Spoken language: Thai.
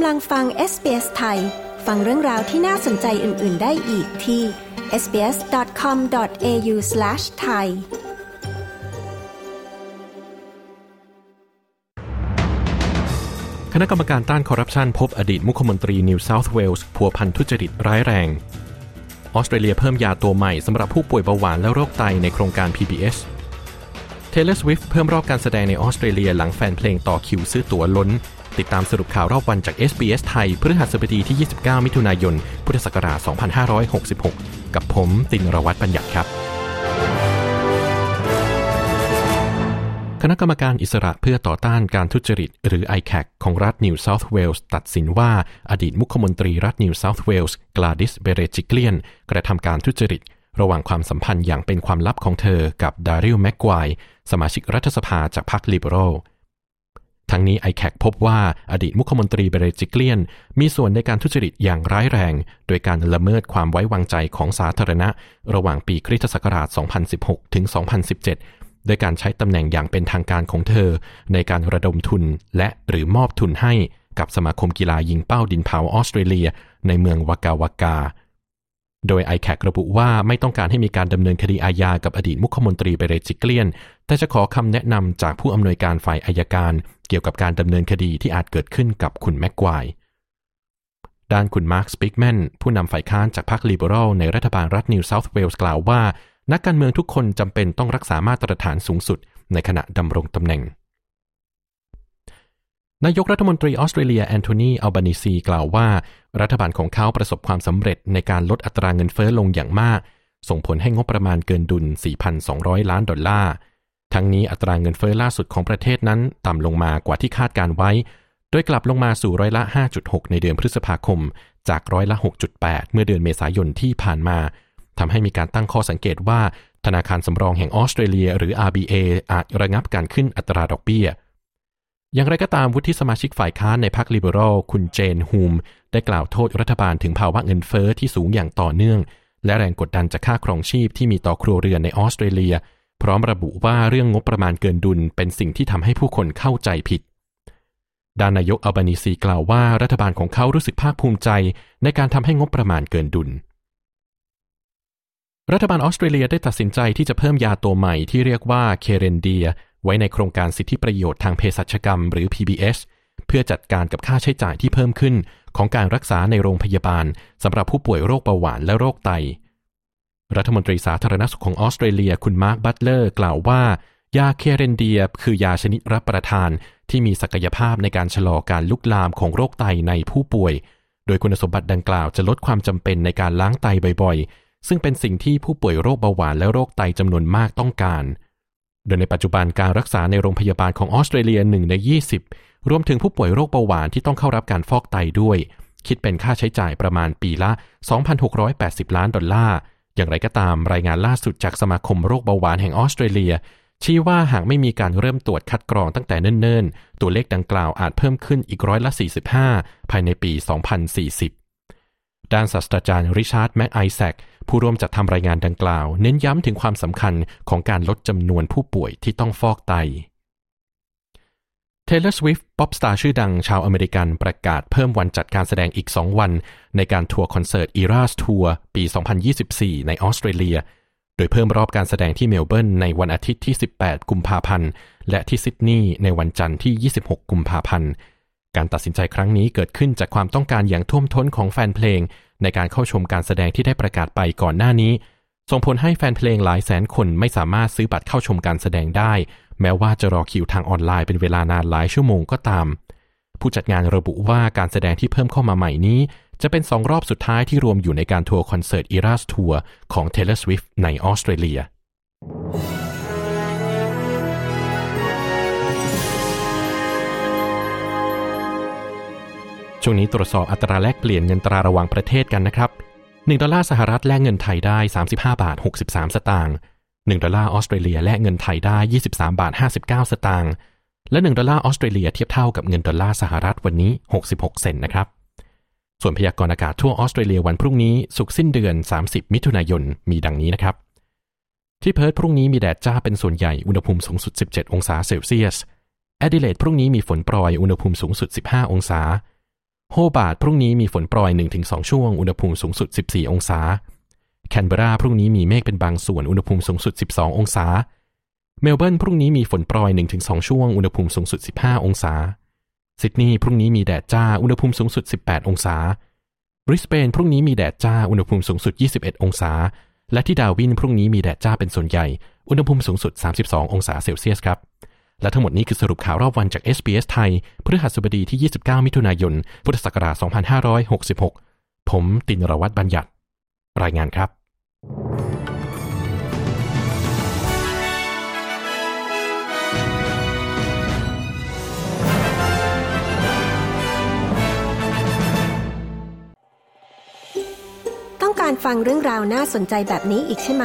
กำลังฟัง SBS ไทย ฟังเรื่องราวที่น่าสนใจอื่น ๆ ได้อีกที่ sbs.com.au/thai คณะกรรมการต้านคอร์รัปชันพบอดีตมุขมนตรีนิวเซาท์เวลส์พัวพันทุจริตร้ายแรง ออสเตรเลียเพิ่มยาตัวใหม่สำหรับผู้ป่วยเบาหวานและโรคไตในโครงการ PBS Taylor Swift เพิ่มรอบการแสดงในออสเตรเลียหลังแฟนเพลงต่อคิวซื้อตั๋วล้น ติดตามสรุปข่าวรอบวันจาก SBS ไทยพฤหัสบดีที่ 29 มิถุนายน พุทธศักราช 2566 กับผมตินรวัตรบัญญัติครับ คณะกรรมการอิสระเพื่อต่อต้านการทุจริต หรือ ICAC ของรัฐนิวเซาท์เวลส์ตัดสินว่าอดีตมุขมนตรีรัฐนิวเซาท์เวลส์ Gladys Berejiklian กระทำการทุจริตระหว่างความสัมพันธ์อย่างเป็นความลับของเธอกับ Daryl Maguireสมาชิกรัฐสภาจากพรรคลิเบอรัล ทั้งนี้ไอแคพบว่าอดีตมุขมนตรีเบเรจิเกลียน มีส่วนในการทุจริตอย่างร้ายแรง โดยการละเมิดความไว้วางใจของสาธารณะ ระหว่างปีคริสตศักราช 2016 ถึง 2017 โดยการใช้ตำแหน่งอย่างเป็นทางการของเธอ ในการระดมทุนและหรือมอบทุนให้กับสมาคมกีฬายิงเป้าดินเผาออสเตรเลีย ในเมืองวากาวากา โดย i c a คระบุว่าไม่ต้องการให้มีการดำเนินคดีอาญากับอดีตมุขมนตรีเบเรจิกเลียน แต่จะขอคำแนะนำจากผู้อำนวยการฝ่ายอัยการ เกี่ยวกับการดำเนินคดีที่อาจเกิดขึ้นกับคุณ Maguire ด้านคุณ Mark Speakman ผู้นำฝ่ายค้านจากพรรคลิเบอรัลในรัฐบาลรัฐนิวเซาท์เวลส์กล่าวว่า นักการเมืองทุกคนจำเป็นต้องรักษามาตรฐานสูงสุดในขณะดำรงตำแหน่ง นายกรัฐมนตรีออสเตรเลีย Anthony Albanese กล่าวว่า รัฐบาลของเขาประสบความสำเร็จในการลดอัตราเงินเฟ้อลงอย่างมาก ส่งผลให้งบประมาณเกินดุล 4,200 ล้านดอลลาร์ ทั้งนี้อัตราเงินเฟ้อล่าสุดของประเทศนั้นต่ำลงมากว่าที่คาดการไว้ โดยกลับลงมาสู่ร้อยละ 5.6 ในเดือนพฤษภาคม จากร้อยละ 6.8 เมื่อเดือนเมษายนที่ผ่านมาทำให้มีการตั้งข้อสังเกตว่า ธนาคารสำรองแห่งออสเตรเลีย หรือ RBA อาจระงับการขึ้นอัตราดอกเบี้ย อย่างไรก็ตามวุฒิสมาชิกฝ่ายค้านในพรรคลิเบอรัลคุณเจนฮูม ได้กล่าวโทษรัฐบาลถึงภาวะเงินเฟอ้อที่สูงอย่างต่อเนื่อง และแรงกดดันจากค่าครองชีพที่มีต่อครัวเรือนในออสเตรเลีย พร้อมระบุว่าเรื่องงบประมาณเกินดุลเป็นสิ่งที่ทำให้ผู้คนเข้าใจผิดด้านนายกอัลบานีซีกล่าวว่ารัฐบาลของเขารู้สึกภาคภูมิใจ ในการทำให้งบประมาณเกินดุล รัฐบาลออสเตรเลียได้ตัดสินใจที่จะเพิ่มยาตัวใหม่ที่เรียกว่าเคเรนเดีย ไว้ในโครงการสิทธิประโยชน์ทางเภสัชกรรม หรือ PBS เพื่อจัดการกับค่าใช้จ่ายที่เพิ่มขึ้นของการรักษาในโรงพยาบาลสำหรับผู้ป่วยโรคเบาหวานและโรคไต รัฐมนตรีสาธารณสุขของออสเตรเลียคุณมาร์คบัตเลอร์กล่าวว่า ยา Kerendia คือยาชนิดรับประทานที่มีศักยภาพในการชะลอการลุกลามของโรคไตในผู้ป่วย โดยคุณสมบัติดังกล่าวจะลดความจำเป็นในการล้างไตบ่อยๆ ซึ่งเป็นสิ่งที่ผู้ป่วยโรคเบาหวานและโรคไตจำนวนมากต้องการ โดยในปัจจุบันการรักษาในโรงพยาบาลของออสเตรเลีย1ใน 20 รวมถึงผู้ป่วยโรคเบาหวานที่ต้องเข้ารับการฟอกไตด้วย คิดเป็นค่าใช้จ่ายประมาณปีละ 2,680 ล้านดอลลาร์ อย่างไรก็ตามรายงานล่าสุดจากสมาคมโรคเบาหวานแห่งออสเตรเลีย ชี้ว่าหากไม่มีการเริ่มตรวจคัดกรองตั้งแต่เนิ่นๆ ตัวเลขดังกล่าวอาจเพิ่มขึ้นอีกร้อยละ 45 ภายในปี 2040 ด้านศาสตราจารย์ริชาร์ดแม็กไอแซค ผู้ร่วมจัดทำรายงานดังกล่าว เน้นย้ำถึงความสำคัญของการลดจำนวนผู้ป่วยที่ต้องฟอกไต Taylor Swift ป๊อปสตาร์ชื่อดังชาวอเมริกันประกาศเพิ่มวันจัดการแสดงอีก 2 วัน ในการทัวร์คอนเสิร์ต Eras Tour ปี 2024 ในออสเตรเลีย โดยเพิ่มรอบการแสดงที่เมลเบิร์นในวันอาทิตย์ที่ 18 กุมภาพันธ์ และที่ซิดนีย์ในวันจันทร์ที่ 26 กุมภาพันธ์ การตัดสินใจครั้งนี้เกิดขึ้นจากความต้องการอย่างท่วมท้นของแฟนเพลง ในการเข้าชมการแสดงที่ได้ประกาศไปก่อนหน้านี้ ส่งผลให้แฟนเพลงหลายแสนคนไม่สามารถซื้อบัตรเข้าชมการแสดงได้ แม้ว่าจะรอคิวทางออนไลน์เป็นเวลานานหลายชั่วโมงก็ตาม ผู้จัดงานระบุว่าการแสดงที่เพิ่มเข้ามาใหม่นี้ จะเป็นสองรอบสุดท้ายที่รวมอยู่ในการทัวร์คอนเสิร์ต Eras Tour ของ Taylor Swift ในออสเตรเลีย ช่วงนี้ตรวจสอบอัตราแลกเปลี่ยนเงินตราระหว่างประเทศกันนะครับ 1 ดอลลาร์สหรัฐแลกเงินไทยได้ 35 บาท 63 สตางค์ 1 ดอลลาร์ออสเตรเลียแลกเงินไทยได้ 23 บาท 59 สตางค์ และ 1 ดอลลาร์ออสเตรเลียเทียบเท่ากับเงินดอลลาร์สหรัฐวันนี้ 66 เซนต์นะครับ ส่วนพยากรณ์อากาศทั่วออสเตรเลียวันพรุ่งนี้ศุกร์สิ้นเดือน 30 มิถุนายน มีดังนี้นะครับ ที่เพิร์ธพรุ่งนี้มีแดดจ้าเป็นส่วนใหญ่ อุณหภูมิสูงสุด 17 องศาเซลเซียส แอดิเลดพรุ่งนี้มีฝนโปรย อุณหภูมิสูงสุด 15 องศา โฮบาร์ตพรุ่งนี้มีฝนโปรย 1-2 ช่วง อุณหภูมิสูงสุด 14 องศา แคนเบอร์ราพรุ่งนี้มีเมฆเป็นบางส่วน อุณหภูมิสูงสุด 12 องศา เมลเบิร์นพรุ่งนี้มีฝนโปรย 1-2 ช่วง อุณหภูมิสูงสุด 15 องศา ซิดนีย์พรุ่งนี้มีแดดจ้า อุณหภูมิสูงสุด 18 องศา บริสเบนพรุ่งนี้มีแดดจ้า อุณหภูมิสูงสุด 21 องศา และที่ดาร์วินพรุ่งนี้มีแดดจ้าเป็นส่วนใหญ่ อุณหภูมิสูงสุด 32 องศาเซลเซียสครับ และทั้งหมดนี้คือสรุปข่าวรอบวันจาก SBS ไทยพฤหัสบดีที่ 29 มิถุนายน พุทธศักราช 2566 ผมตินรวัตรบัญญัติ รายงานครับ ต้องการฟังเรื่องราวน่าสนใจแบบนี้อีกใช่ไหม